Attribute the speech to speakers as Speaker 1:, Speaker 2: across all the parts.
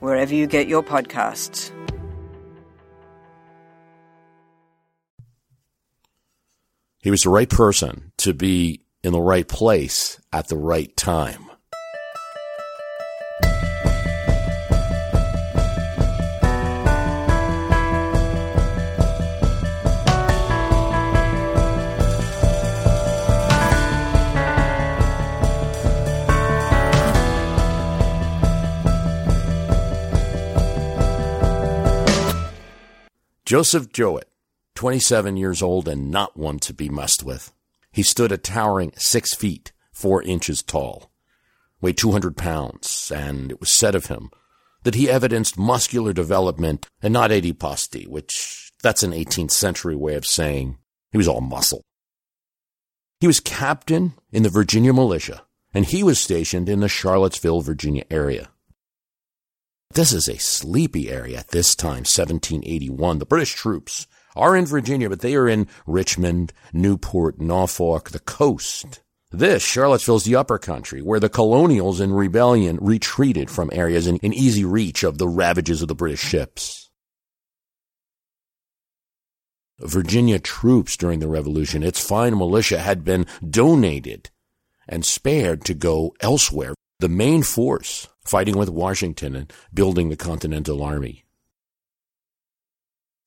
Speaker 1: wherever you get your podcasts.
Speaker 2: He was the right person to be in the right place at the right time. Joseph Jouett, 27 years old and not one to be messed with. He stood a towering six feet, four inches tall, weighed 200 pounds, and it was said of him that he evidenced muscular development and not adiposity, which that's an 18th century way of saying he was all muscle. He was captain in the Virginia militia, and he was stationed in the Charlottesville, Virginia area. This is a sleepy area at this time, 1781. The British troops are in Virginia, but they are in Richmond, Newport, Norfolk, the coast. This, Charlottesville's the upper country, where the colonials in rebellion retreated from areas in, in easy reach of the ravages of the British ships. Virginia troops during the Revolution, its fine militia had been donated and spared to go elsewhere. The main force fighting with Washington and building the Continental Army.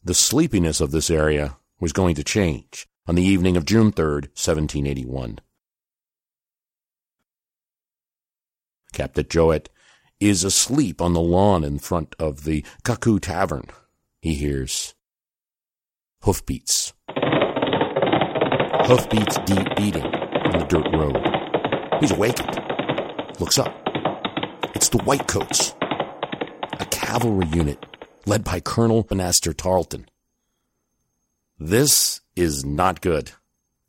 Speaker 2: The sleepiness of this area was going to change on the evening of June 3, 1781. Captain Jouett is asleep on the lawn in front of the Cuckoo Tavern. He hears hoofbeats. Hoofbeats deep beating on the dirt road. He's awakened. Looks up. It's the Whitecoats, a cavalry unit led by Colonel Banastre Tarleton. This is not good.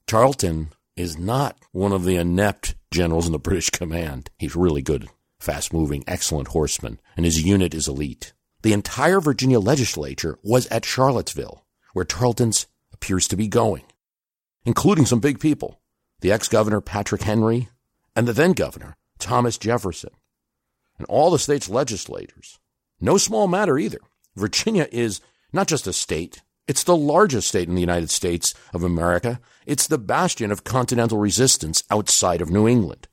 Speaker 2: Tarleton is not one of the inept generals in the British command. He's really good, fast moving, excellent horseman, and his unit is elite. The entire Virginia legislature was at Charlottesville, where Tarleton's appears to be going, including some big people the ex governor Patrick Henry and the then governor Thomas Jefferson and all the state's legislators. No small matter either. Virginia is not just a state, it's the largest state in the United States of America. It's the bastion of continental resistance outside of New England.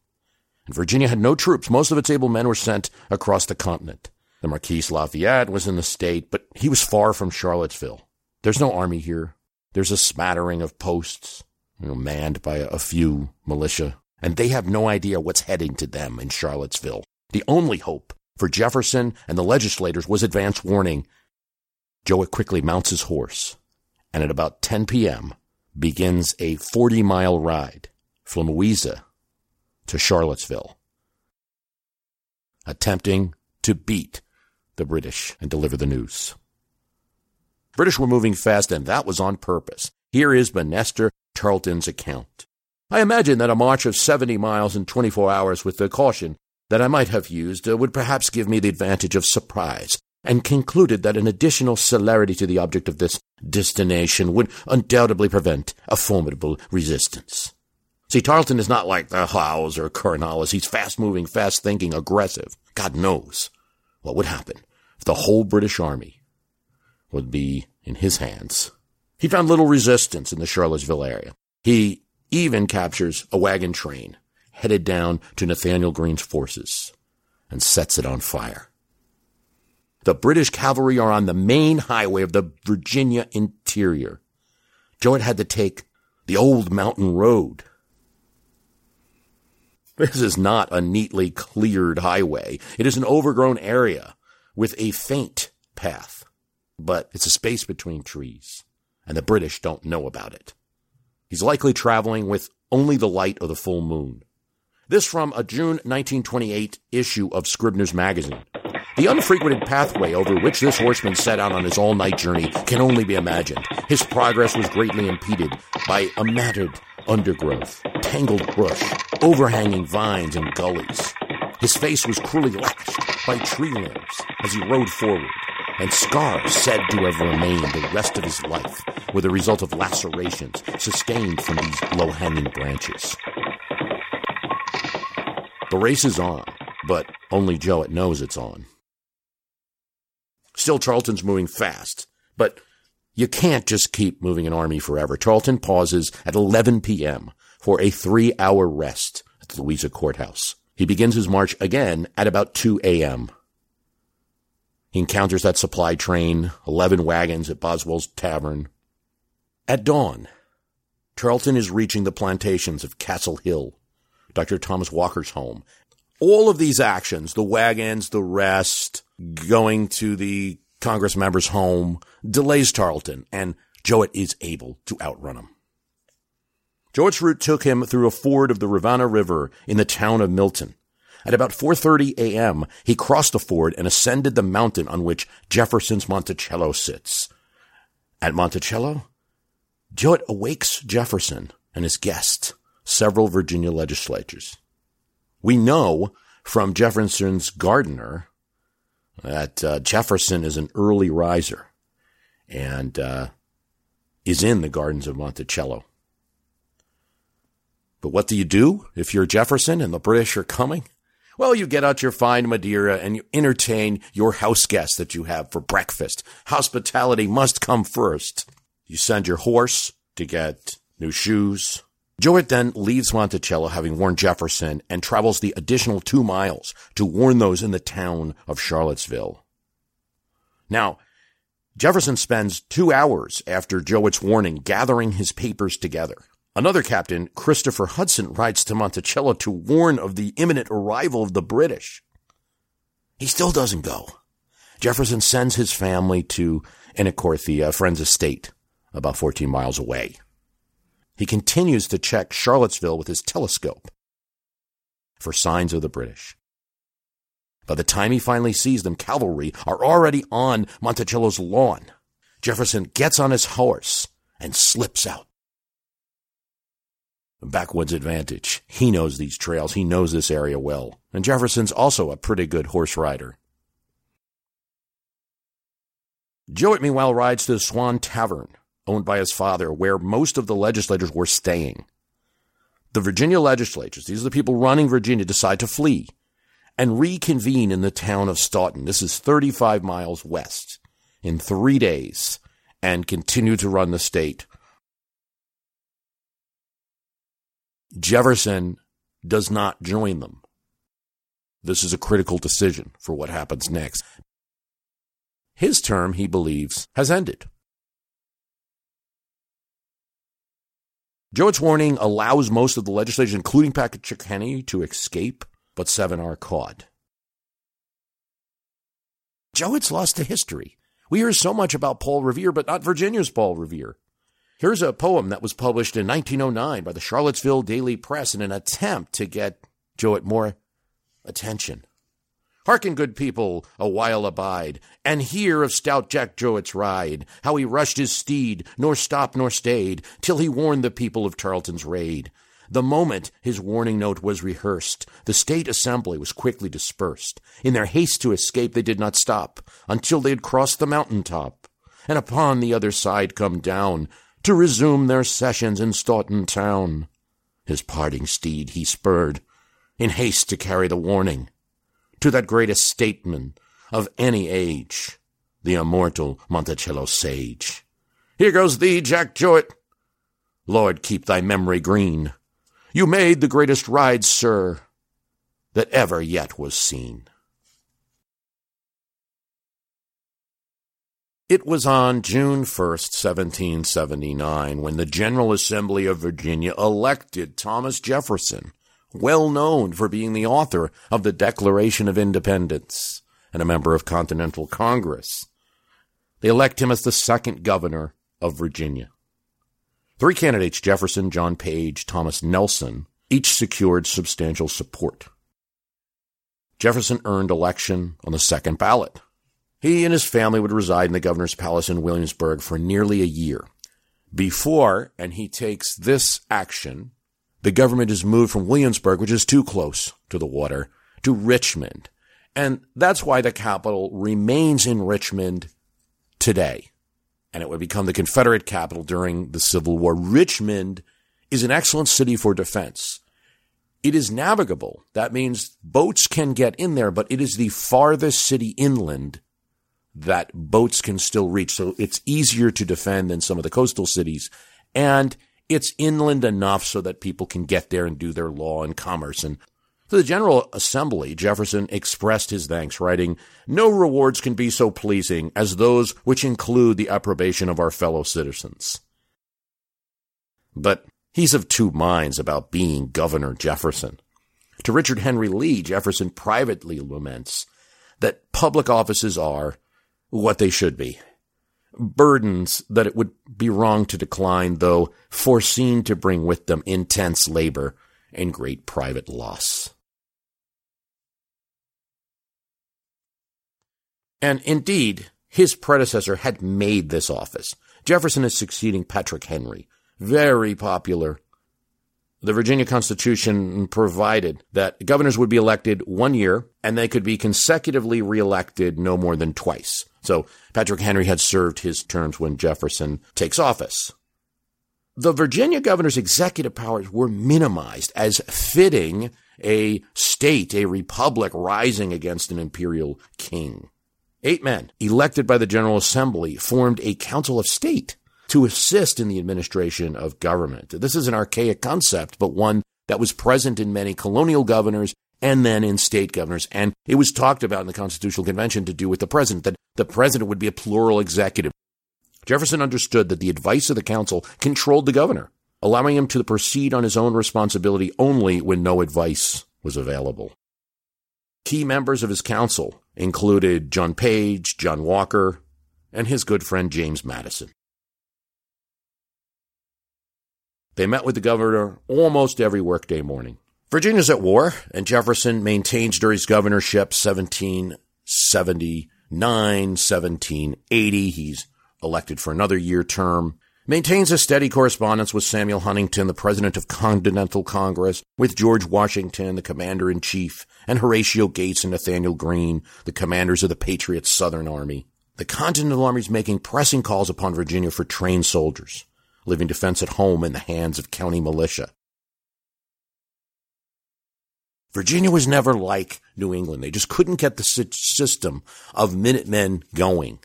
Speaker 2: And Virginia had no troops. Most of its able men were sent across the continent. The Marquis Lafayette was in the state, but he was far from Charlottesville. There's no army here. There's a smattering of posts, you know, manned by a few militia, and they have no idea what's heading to them in Charlottesville. The only hope for Jefferson and the legislators was advance warning. Jouett quickly mounts his horse, and at about 10 p.m. begins a 40 mile ride from Louisa to Charlottesville, attempting to beat the British and deliver the news. British were moving fast, and that was on purpose. Here is Banastre Tarleton's account. I imagine that a march of 70 miles in 24 hours with the caution that I might have used uh, would perhaps give me the advantage of surprise, and concluded that an additional celerity to the object of this destination would undoubtedly prevent a formidable resistance. See, Tarleton is not like the Howes or Cornwallis. He's fast moving, fast thinking, aggressive. God knows what would happen if the whole British army would be in his hands. He found little resistance in the Charlottesville area. He even captures a wagon train headed down to Nathanael Greene's forces and sets it on fire. The British cavalry are on the main highway of the Virginia interior. Jouett had to take the old mountain road. This is not a neatly cleared highway. It is an overgrown area with a faint path, but it's a space between trees, and the British don't know about it. He's likely traveling with only the light of the full moon. This from a June 1928 issue of Scribner's Magazine. The unfrequented pathway over which this horseman set out on his all night journey can only be imagined. His progress was greatly impeded by a matted undergrowth, tangled brush, overhanging vines and gullies. His face was cruelly lashed by tree limbs as he rode forward, and scars said to have remained the rest of his life were the result of lacerations sustained from these low hanging branches. The race is on, but only Jouett knows it's on. Still, Tarleton's moving fast, but you can't just keep moving an army forever. Charlton pauses at 11 p.m. for a three hour rest at the Louisa Courthouse. He begins his march again at about 2 a.m. He encounters that supply train, 11 wagons at Boswell's Tavern. At dawn, Tarleton is reaching the plantations of Castle Hill, Dr. Thomas Walker's home. All of these actions, the wagons, the rest, going to the Congress member's home, delays Tarleton, and Jouett is able to outrun him. Jouett's route took him through a ford of the Rivanna River in the town of Milton. At about 4:30 a.m., he crossed the ford and ascended the mountain on which Jefferson's Monticello sits. At Monticello, Jouett awakes Jefferson and his guests, several Virginia legislators. We know from Jefferson's gardener that uh, Jefferson is an early riser and uh, is in the gardens of Monticello. But what do you do if you're Jefferson and the British are coming? Well, you get out your fine Madeira and you entertain your house guests that you have for breakfast. Hospitality must come first. You send your horse to get new shoes. Jouett then leaves Monticello having warned Jefferson and travels the additional two miles to warn those in the town of Charlottesville. Now, Jefferson spends two hours after Jouett's warning gathering his papers together. Another captain, Christopher Hudson, writes to Monticello to warn of the imminent arrival of the British. He still doesn't go. Jefferson sends his family to Enniscorthy, a friend's estate, about 14 miles away. He continues to check Charlottesville with his telescope for signs of the British. By the time he finally sees them, cavalry are already on Monticello's lawn. Jefferson gets on his horse and slips out backwoods advantage. He knows these trails. He knows this area well. And Jefferson's also a pretty good horse rider. Jouett, meanwhile, rides to the Swan Tavern, owned by his father, where most of the legislators were staying. The Virginia legislatures, these are the people running Virginia, decide to flee and reconvene in the town of Staunton. This is 35 miles west in three days and continue to run the state Jefferson does not join them. This is a critical decision for what happens next. His term, he believes, has ended. Jouett's warning allows most of the legislature, including Patrick Henry, to escape, but seven are caught. Jouett's lost to history. We hear so much about Paul Revere, but not Virginia's Paul Revere. Here's a poem that was published in 1909 by the Charlottesville Daily Press in an attempt to get Jouett more attention. Hearken, good people, a while abide, and hear of stout Jack Jouett's ride, how he rushed his steed, nor stopped nor stayed, till he warned the people of Tarleton's raid. The moment his warning note was rehearsed, the state assembly was quickly dispersed. In their haste to escape, they did not stop until they had crossed the mountain top, and upon the other side come down to resume their sessions in Staunton town. His parting steed he spurred, in haste to carry the warning to that greatest statesman of any age, the immortal Monticello sage. Here goes thee, Jack Jouett. Lord, keep thy memory green. You made the greatest ride, sir, that ever yet was seen. It was on June 1st, 1779, when the General Assembly of Virginia elected Thomas Jefferson, well known for being the author of the Declaration of Independence and a member of Continental Congress. They elect him as the second governor of Virginia. Three candidates, Jefferson, John Page, Thomas Nelson, each secured substantial support. Jefferson earned election on the second ballot. He and his family would reside in the governor's palace in Williamsburg for nearly a year. Before, and he takes this action, the government is moved from Williamsburg, which is too close to the water, to Richmond. And that's why the capital remains in Richmond today. And it would become the Confederate capital during the Civil War. Richmond is an excellent city for defense. It is navigable. That means boats can get in there, but it is the farthest city inland that boats can still reach. So it's easier to defend than some of the coastal cities. And it's inland enough so that people can get there and do their law and commerce. And to the General Assembly, Jefferson expressed his thanks, writing, No rewards can be so pleasing as those which include the approbation of our fellow citizens. But he's of two minds about being Governor Jefferson. To Richard Henry Lee, Jefferson privately laments that public offices are what they should be. Burdens that it would be wrong to decline, though foreseen to bring with them intense labor and great private loss. And indeed, his predecessor had made this office. Jefferson is succeeding Patrick Henry, very popular. The Virginia Constitution provided that governors would be elected one year and they could be consecutively reelected no more than twice. So Patrick Henry had served his terms when Jefferson takes office. The Virginia governor's executive powers were minimized as fitting a state, a republic rising against an imperial king. Eight men, elected by the General Assembly, formed a Council of State to assist in the administration of government. This is an archaic concept, but one that was present in many colonial governors and then in state governors. And it was talked about in the Constitutional Convention to do with the president, that the president would be a plural executive. Jefferson understood that the advice of the council controlled the governor, allowing him to proceed on his own responsibility only when no advice was available. Key members of his council included John Page, John Walker, and his good friend James Madison. They met with the governor almost every workday morning. Virginia's at war, and Jefferson maintains during his governorship 1779, 1780. He's elected for another year term maintains a steady correspondence with Samuel Huntington, the President of Continental Congress, with George Washington, the Commander in Chief, and Horatio Gates and Nathanael Greene, the commanders of the Patriots' Southern Army. The Continental Army is making pressing calls upon Virginia for trained soldiers, leaving defense at home in the hands of county militia. Virginia was never like New England. They just couldn't get the system of Minutemen going.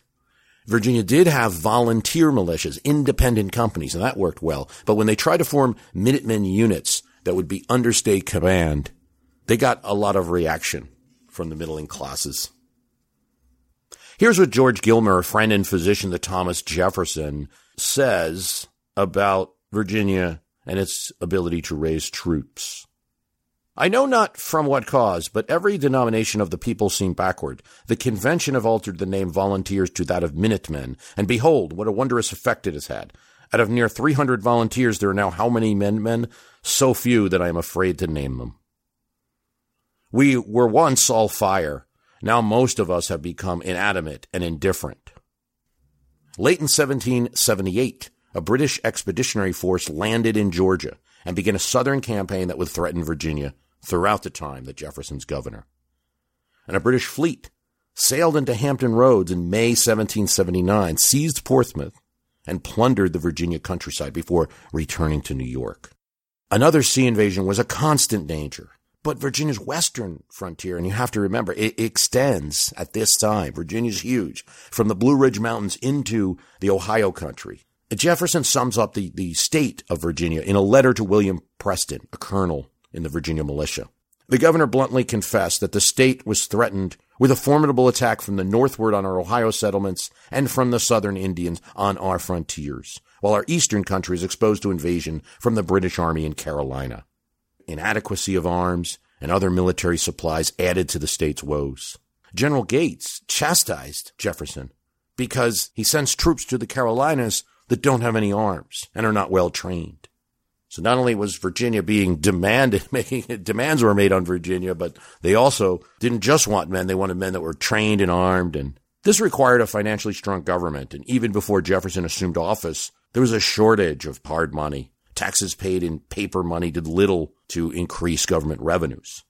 Speaker 2: Virginia did have volunteer militias, independent companies, and that worked well. But when they tried to form Minutemen units that would be under state command, they got a lot of reaction from the middling classes. Here's what George Gilmer, a friend and physician to Thomas Jefferson, says about Virginia and its ability to raise troops. I know not from what cause, but every denomination of the people seemed backward. The convention have altered the name volunteers to that of Minutemen, and behold, what a wondrous effect it has had. Out of near 300 volunteers, there are now how many men men? So few that I am afraid to name them. We were once all fire. Now most of us have become inanimate and indifferent. Late in 1778, a British expeditionary force landed in Georgia and began a southern campaign that would threaten Virginia throughout the time that Jefferson's governor. And a British fleet sailed into Hampton Roads in May 1779, seized Portsmouth, and plundered the Virginia countryside before returning to New York. Another sea invasion was a constant danger. But Virginia's western frontier, and you have to remember, it extends at this time. Virginia's huge, from the Blue Ridge Mountains into the Ohio country. Jefferson sums up the, the state of Virginia in a letter to William Preston, a colonel in the Virginia militia. The governor bluntly confessed that the state was threatened with a formidable attack from the northward on our Ohio settlements and from the southern Indians on our frontiers, while our eastern country is exposed to invasion from the British Army in Carolina. Inadequacy of arms and other military supplies added to the state's woes. General Gates chastised Jefferson because he sends troops to the Carolinas that don't have any arms and are not well trained. So not only was Virginia being demanded, making demands were made on Virginia, but they also didn't just want men; they wanted men that were trained and armed. And this required a financially strong government. And even before Jefferson assumed office, there was a shortage of hard money. Taxes paid in paper money did little to increase government revenues.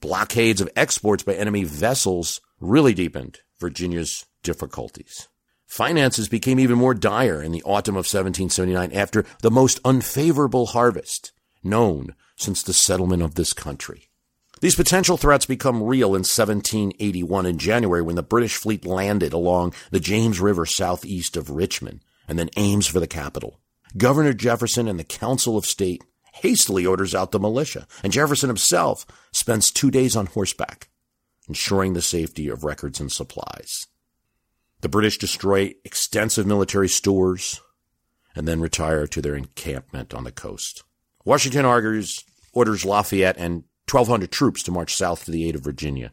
Speaker 2: Blockades of exports by enemy vessels really deepened Virginia's difficulties. Finances became even more dire in the autumn of 1779 after the most unfavorable harvest known since the settlement of this country. These potential threats become real in 1781 in January when the British fleet landed along the James River southeast of Richmond and then aims for the capital. Governor Jefferson and the Council of State hastily orders out the militia, and Jefferson himself spends two days on horseback, ensuring the safety of records and supplies. The British destroy extensive military stores and then retire to their encampment on the coast. Washington argues, orders Lafayette and 1,200 troops to march south to the aid of Virginia.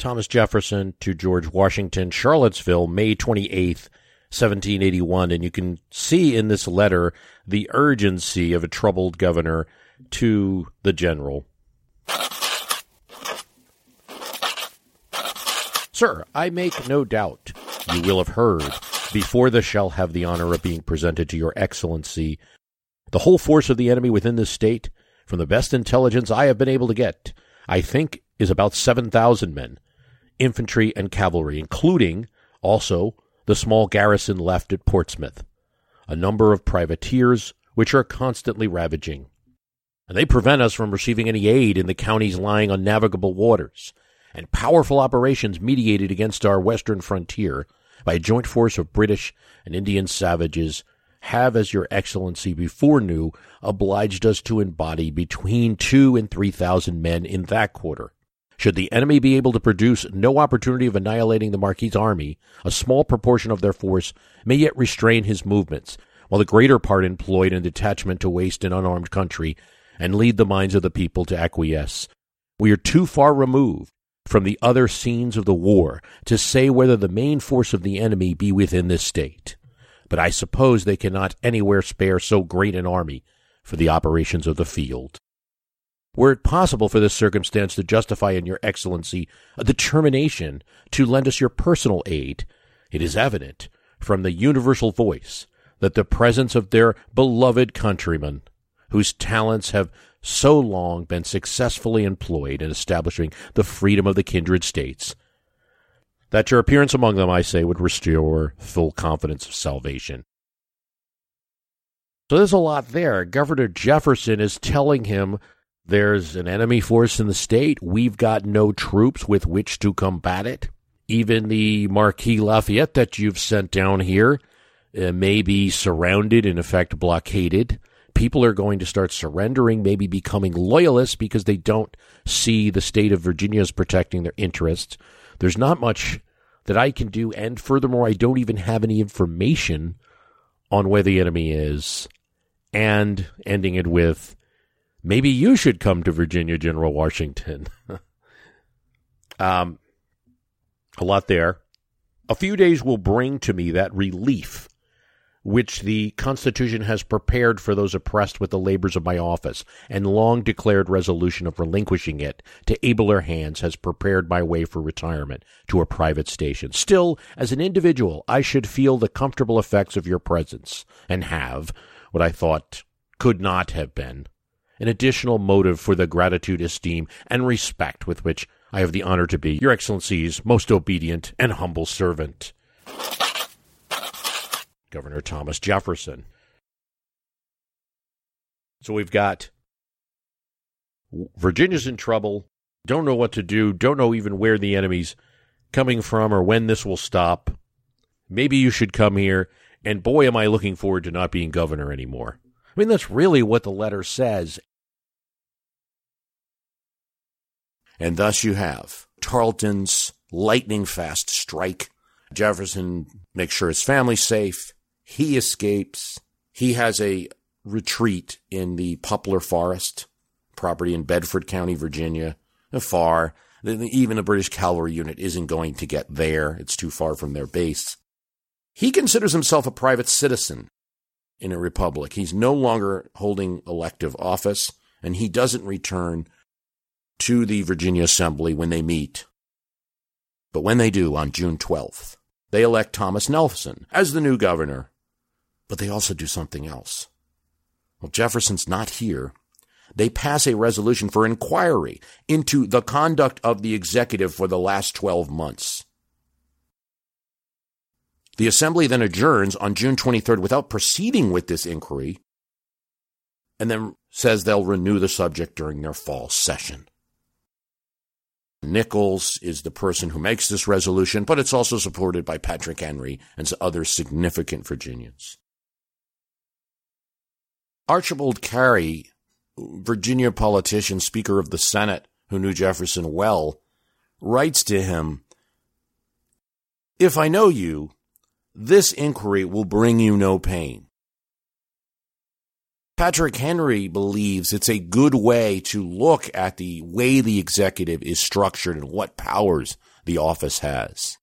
Speaker 2: Thomas Jefferson to George Washington, Charlottesville, May 28th, 1781. And you can see in this letter the urgency of a troubled governor to the general. Sir, I make no doubt you will have heard before this shall have the honor of being presented to your excellency the whole force of the enemy within this state, from the best intelligence I have been able to get, I think is about 7,000 men, infantry, and cavalry, including also the small garrison left at Portsmouth, a number of privateers which are constantly ravaging. And they prevent us from receiving any aid in the counties lying on navigable waters, and powerful operations mediated against our western frontier by a joint force of British and Indian savages have, as your excellency before knew, obliged us to embody between two and three thousand men in that quarter. Should the enemy be able to produce no opportunity of annihilating the Marquis's army, a small proportion of their force may yet restrain his movements, while the greater part employed in detachment to waste an unarmed country and lead the minds of the people to acquiesce. We are too far removed from the other scenes of the war to say whether the main force of the enemy be within this state. But I suppose they cannot anywhere spare so great an army for the operations of the field. Were it possible for this circumstance to justify in your excellency a determination to lend us your personal aid, it is evident from the universal voice that the presence of their beloved countrymen, whose talents have so long been successfully employed in establishing the freedom of the kindred states, that your appearance among them, I say, would restore full confidence of salvation. So there's a lot there. Governor Jefferson is telling him there's an enemy force in the state. We've got no troops with which to combat it. Even the Marquis Lafayette that you've sent down here uh, may be surrounded, in effect, blockaded. People are going to start surrendering, maybe becoming loyalists because they don't see the state of Virginia as protecting their interests. There's not much that I can do, and furthermore, I don't even have any information on where the enemy is. And ending it with, maybe you should come to Virginia, General Washington. um, a lot there. A few days will bring to me that relief which the Constitution has prepared for those oppressed with the labors of my office, and long declared resolution of relinquishing it to abler hands has prepared my way for retirement to a private station. Still, as an individual, I should feel the comfortable effects of your presence, and have, what I thought could not have been, an additional motive for the gratitude, esteem, and respect with which I have the honor to be Your Excellency's most obedient and humble servant. Governor Thomas Jefferson. So we've got Virginia's in trouble, don't know what to do, don't know even where the enemy's coming from or when this will stop. Maybe you should come here, and boy, am I looking forward to not being governor anymore. I mean, that's really what the letter says. And thus you have Tarleton's lightning fast strike. Jefferson makes sure his family's safe. He escapes. He has a retreat in the Poplar Forest property in Bedford County, Virginia. Far. Even a British cavalry unit isn't going to get there. It's too far from their base. He considers himself a private citizen in a republic. He's no longer holding elective office, and he doesn't return to the Virginia Assembly when they meet. But when they do on June 12th, they elect Thomas Nelson as the new governor but they also do something else. Well, Jefferson's not here. They pass a resolution for inquiry into the conduct of the executive for the last 12 months. The Assembly then adjourns on June 23rd without proceeding with this inquiry and then says they'll renew the subject during their fall session. Nicholas is the person who makes this resolution, but it's also supported by Patrick Henry and other significant Virginians. Archibald Cary, Virginia politician, Speaker of the Senate, who knew Jefferson well, writes to him If I know you, this inquiry will bring you no pain. Patrick Henry believes it's a good way to look at the way the executive is structured and what powers the office has.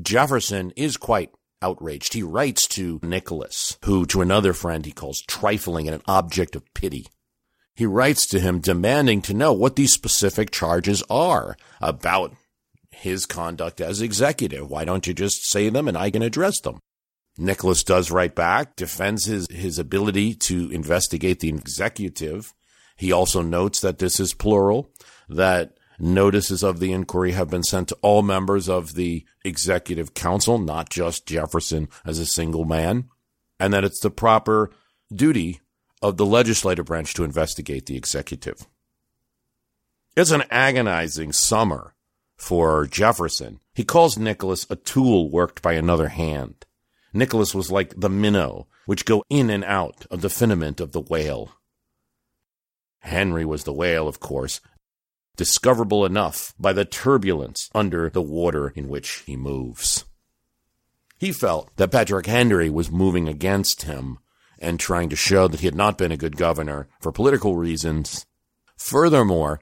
Speaker 2: Jefferson is quite outraged. He writes to Nicholas, who to another friend he calls trifling and an object of pity. He writes to him demanding to know what these specific charges are about his conduct as executive. Why don't you just say them and I can address them? Nicholas does write back, defends his, his ability to investigate the executive. He also notes that this is plural, that Notices of the inquiry have been sent to all members of the executive council, not just Jefferson as a single man, and that it's the proper duty of the legislative branch to investigate the executive. It's an agonizing summer for Jefferson. He calls Nicholas a tool worked by another hand. Nicholas was like the minnow, which go in and out of the finament of the whale. Henry was the whale, of course, discoverable enough by the turbulence under the water in which he moves. He felt that Patrick Henry was moving against him and trying to show that he had not been a good governor for political reasons. Furthermore,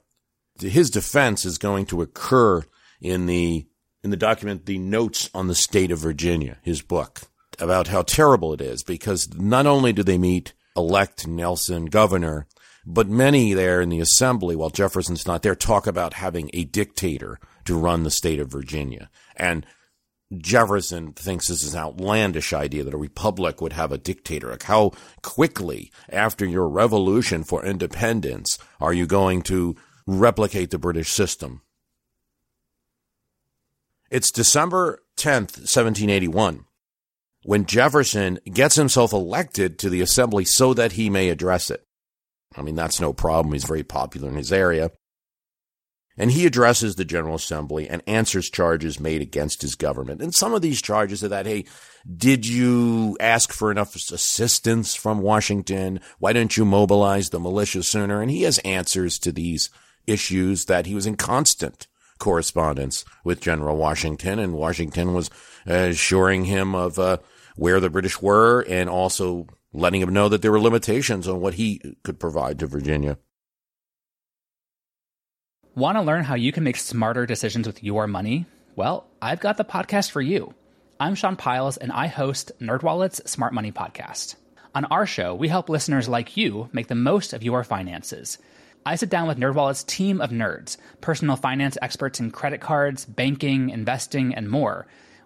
Speaker 2: his defense is going to occur in the in the document the notes on the state of Virginia, his book about how terrible it is because not only do they meet elect Nelson governor, but many there in the assembly, while Jefferson's not there, talk about having a dictator to run the state of Virginia. And Jefferson thinks this is an outlandish idea that a republic would have a dictator. Like how quickly after your revolution for independence are you going to replicate the British system? It's December 10th, 1781, when Jefferson gets himself elected to the assembly so that he may address it. I mean, that's no problem. He's very popular in his area. And he addresses the General Assembly and answers charges made against his government. And some of these charges are that, hey, did you ask for enough assistance from Washington? Why didn't you mobilize the militia sooner? And he has answers to these issues that he was in constant correspondence with General Washington, and Washington was assuring him of uh, where the British were and also letting him know that there were limitations on what he could provide to Virginia.
Speaker 3: Want to learn how you can make smarter decisions with your money? Well, I've got the podcast for you. I'm Sean Pyles, and I host NerdWallet's Smart Money Podcast. On our show, we help listeners like you make the most of your finances. I sit down with NerdWallet's team of nerds, personal finance experts in credit cards, banking, investing, and more.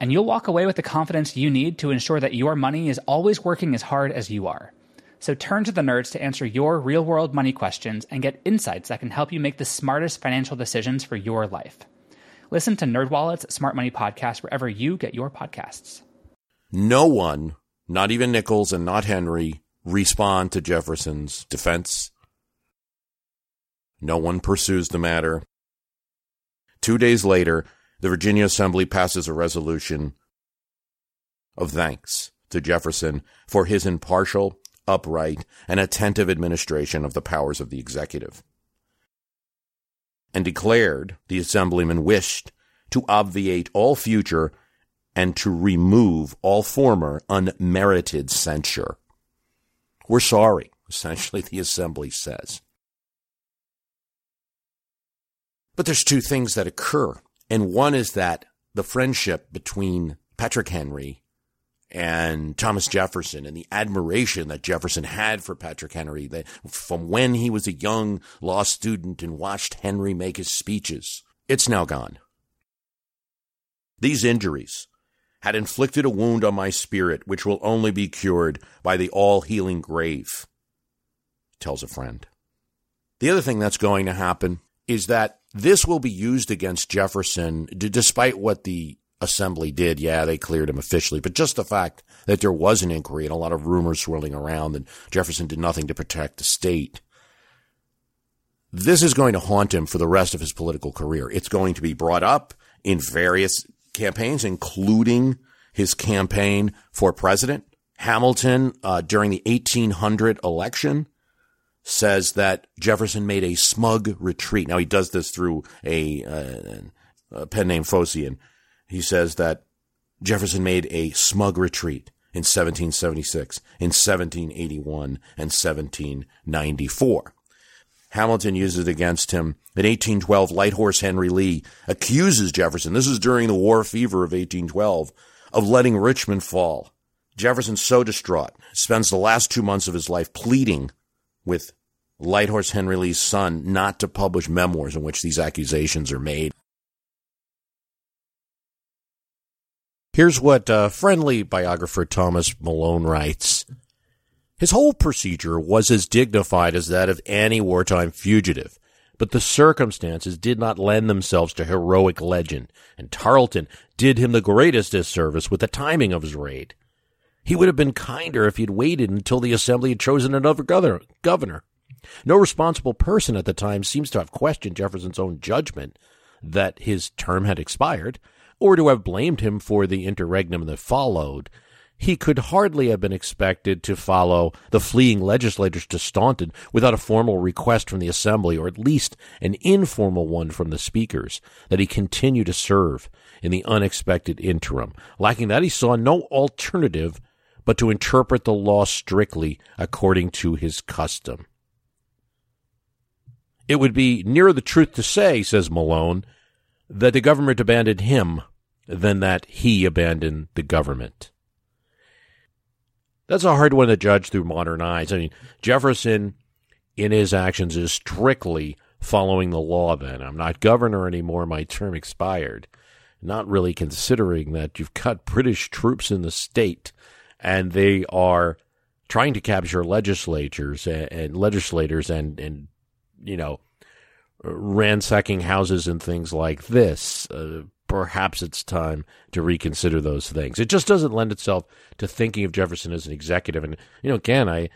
Speaker 3: And you'll walk away with the confidence you need to ensure that your money is always working as hard as you are. So turn to the nerds to answer your real world money questions and get insights that can help you make the smartest financial decisions for your life. Listen to NerdWallet's Smart Money Podcast wherever you get your podcasts.
Speaker 2: No one, not even Nicholas and not Henry, respond to Jefferson's defense. No one pursues the matter. Two days later, the Virginia Assembly passes a resolution of thanks to Jefferson for his impartial upright, and attentive administration of the powers of the executive. And declared the assemblyman wished to obviate all future and to remove all former unmerited censure. We're sorry, essentially, the assembly says. But there's two things that occur. And one is that the friendship between Patrick Henry and Thomas Jefferson and the admiration that Jefferson had for Patrick Henry from when he was a young law student and watched Henry make his speeches. It's now gone. These injuries had inflicted a wound on my spirit which will only be cured by the all healing grave, tells a friend. The other thing that's going to happen is that this will be used against Jefferson, despite what the assembly did, yeah, they cleared him officially, but just the fact that there was an inquiry and a lot of rumors swirling around and Jefferson did nothing to protect the state. This is going to haunt him for the rest of his political career. It's going to be brought up in various campaigns, including his campaign for president. Hamilton, uh, during the 1800 election, says that Jefferson made a smug retreat. Now he does this through a, uh, a pen name Phocion he says that Jefferson made a smug retreat in 1776, in 1781, and 1794. Hamilton uses it against him. In 1812, Light Horse Henry Lee accuses Jefferson, this is during the war fever of 1812, of letting Richmond fall. Jefferson's so distraught, spends the last two months of his life pleading with Light Horse Henry Lee's son not to publish memoirs in which these accusations are made. Here's what uh, friendly biographer Dumas Malone writes. His whole procedure was as dignified as that of any wartime fugitive, but the circumstances did not lend themselves to heroic legend, and Tarleton did him the greatest disservice with the timing of his raid. He would have been kinder if he had waited until the assembly had chosen another governor. No responsible person at the time seems to have questioned Jefferson's own judgment that his term had expired, or to have blamed him for the interregnum that followed. He could hardly have been expected to follow the fleeing legislators to Staunton without a formal request from the Assembly, or at least an informal one from the speakers, that he continue to serve in the unexpected interim. Lacking that, he saw no alternative but to interpret the law strictly according to his custom. It would be nearer the truth to say, says Malone, that the government abandoned him than that he abandoned the government. That's a hard one to judge through modern eyes. I mean, Jefferson, in his actions, is strictly following the law then. I'm not governor anymore. My term expired. not really considering that you've got British troops in the state and they are trying to capture legislatures and, and legislators and, and, you know, ransacking houses and things like this. Uh, perhaps it's time to reconsider those things. It just doesn't lend itself to thinking of Jefferson as an executive. And, you know, again, I,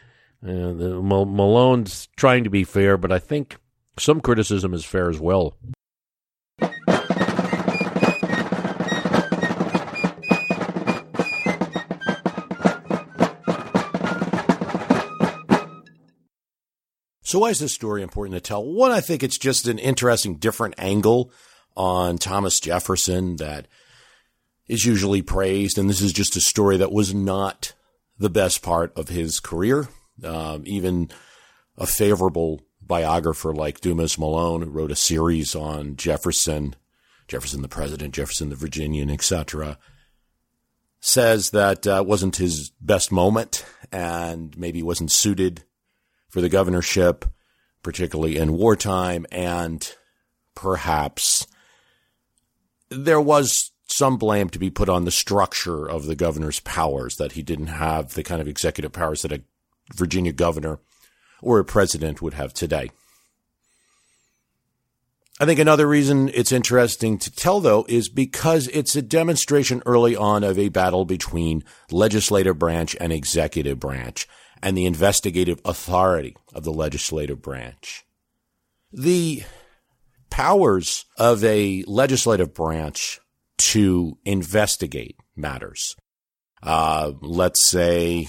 Speaker 2: uh, Malone's trying to be fair, but I think some criticism is fair as well. So why is this story important to tell? One, I think it's just an interesting, different angle on Thomas Jefferson that is usually praised. And this is just a story that was not the best part of his career. Um, even a favorable biographer like Dumas Malone who wrote a series on Jefferson, Jefferson the president, Jefferson the Virginian, etc. Says that uh, wasn't his best moment and maybe wasn't suited for the governorship, particularly in wartime, and perhaps there was some blame to be put on the structure of the governor's powers, that he didn't have the kind of executive powers that a Virginia governor or a president would have today. I think another reason it's interesting to tell, though, is because it's a demonstration early on of a battle between legislative branch and executive branch and the investigative authority of the legislative branch. The powers of a legislative branch to investigate matters. Uh, let's say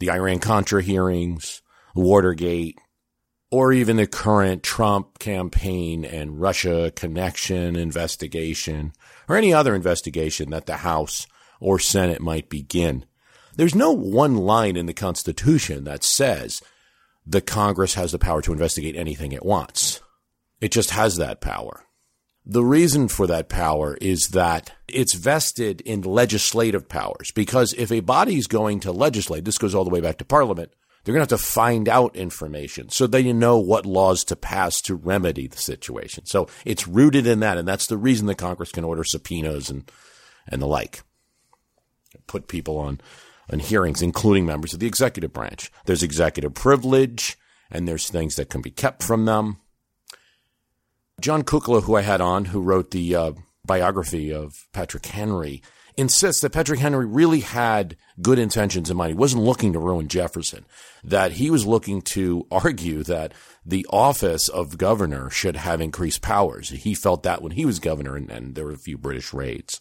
Speaker 2: the Iran Contra hearings, Watergate, or even the current Trump campaign and Russia connection investigation, or any other investigation that the House or Senate might begin. There's no one line in the Constitution that says the Congress has the power to investigate anything it wants. It just has that power. The reason for that power is that it's vested in legislative powers because if a body is going to legislate, this goes all the way back to Parliament, they're going to have to find out information so they know what laws to pass to remedy the situation. So it's rooted in that, and that's the reason the Congress can order subpoenas and and the like, put people on on hearings, including members of the executive branch. There's executive privilege, and there's things that can be kept from them. John Kukla, who I had on, who wrote the uh, biography of Patrick Henry, insists that Patrick Henry really had good intentions in mind. He wasn't looking to ruin Jefferson, that he was looking to argue that the office of governor should have increased powers. He felt that when he was governor, and, and there were a few British raids.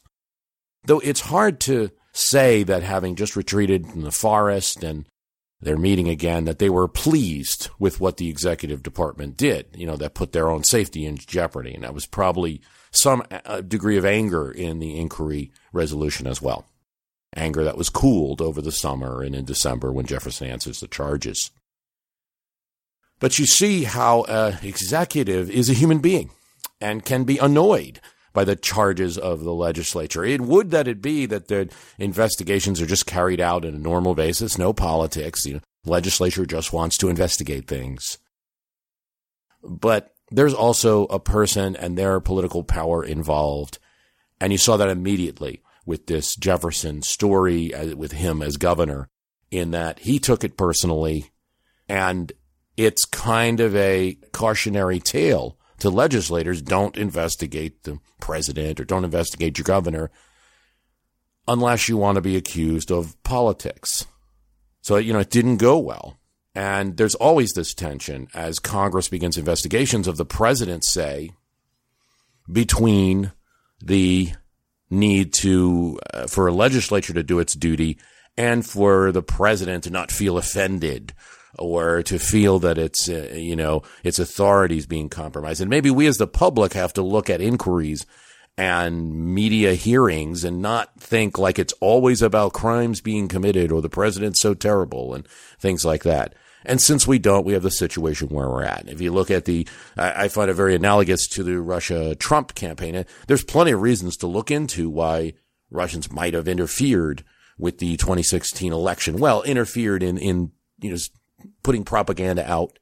Speaker 2: Though it's hard to say that having just retreated from the forest and they're meeting again, that they were pleased with what the executive department did, you know, that put their own safety in jeopardy. And that was probably some uh, degree of anger in the inquiry resolution as well. Anger that was cooled over the summer and in December when Jefferson answers the charges. But you see how an executive is a human being and can be annoyed by the charges of the legislature. It would that it be that the investigations are just carried out on a normal basis, no politics. You know, legislature just wants to investigate things. But there's also a person and their political power involved. And you saw that immediately with this Jefferson story uh, with him as governor in that he took it personally and it's kind of a cautionary tale to legislators don't investigate the president or don't investigate your governor unless you want to be accused of politics. So, you know, it didn't go well. And there's always this tension as Congress begins investigations of the president, say, between the need to, uh, for a legislature to do its duty and for the president to not feel offended or to feel that it's, uh, you know, its authorities being compromised. And maybe we as the public have to look at inquiries and media hearings and not think like it's always about crimes being committed or the president's so terrible and things like that. And since we don't, we have the situation where we're at. If you look at the, I, find it very analogous to the Russia Trump campaign. There's plenty of reasons to look into why Russians might have interfered with the 2016 election. Well, interfered in, in, you know, putting propaganda out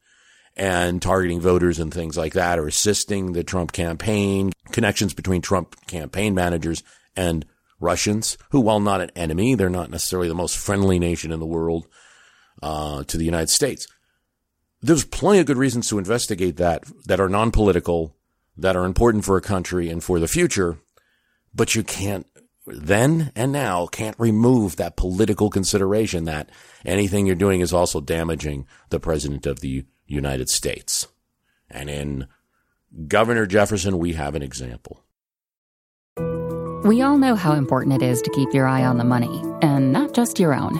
Speaker 2: and targeting voters and things like that, or assisting the Trump campaign, connections between Trump campaign managers and Russians, who, while not an enemy, they're not necessarily the most friendly nation in the world uh, to the United States. There's plenty of good reasons to investigate that that are non-political, that are important for a country and for the future, but you can't then and now can't remove that political consideration that anything you're doing is also damaging the president of the United States. And in Governor Jefferson, we have an example.
Speaker 4: We all know how important it is to keep your eye on the money, and not just your own.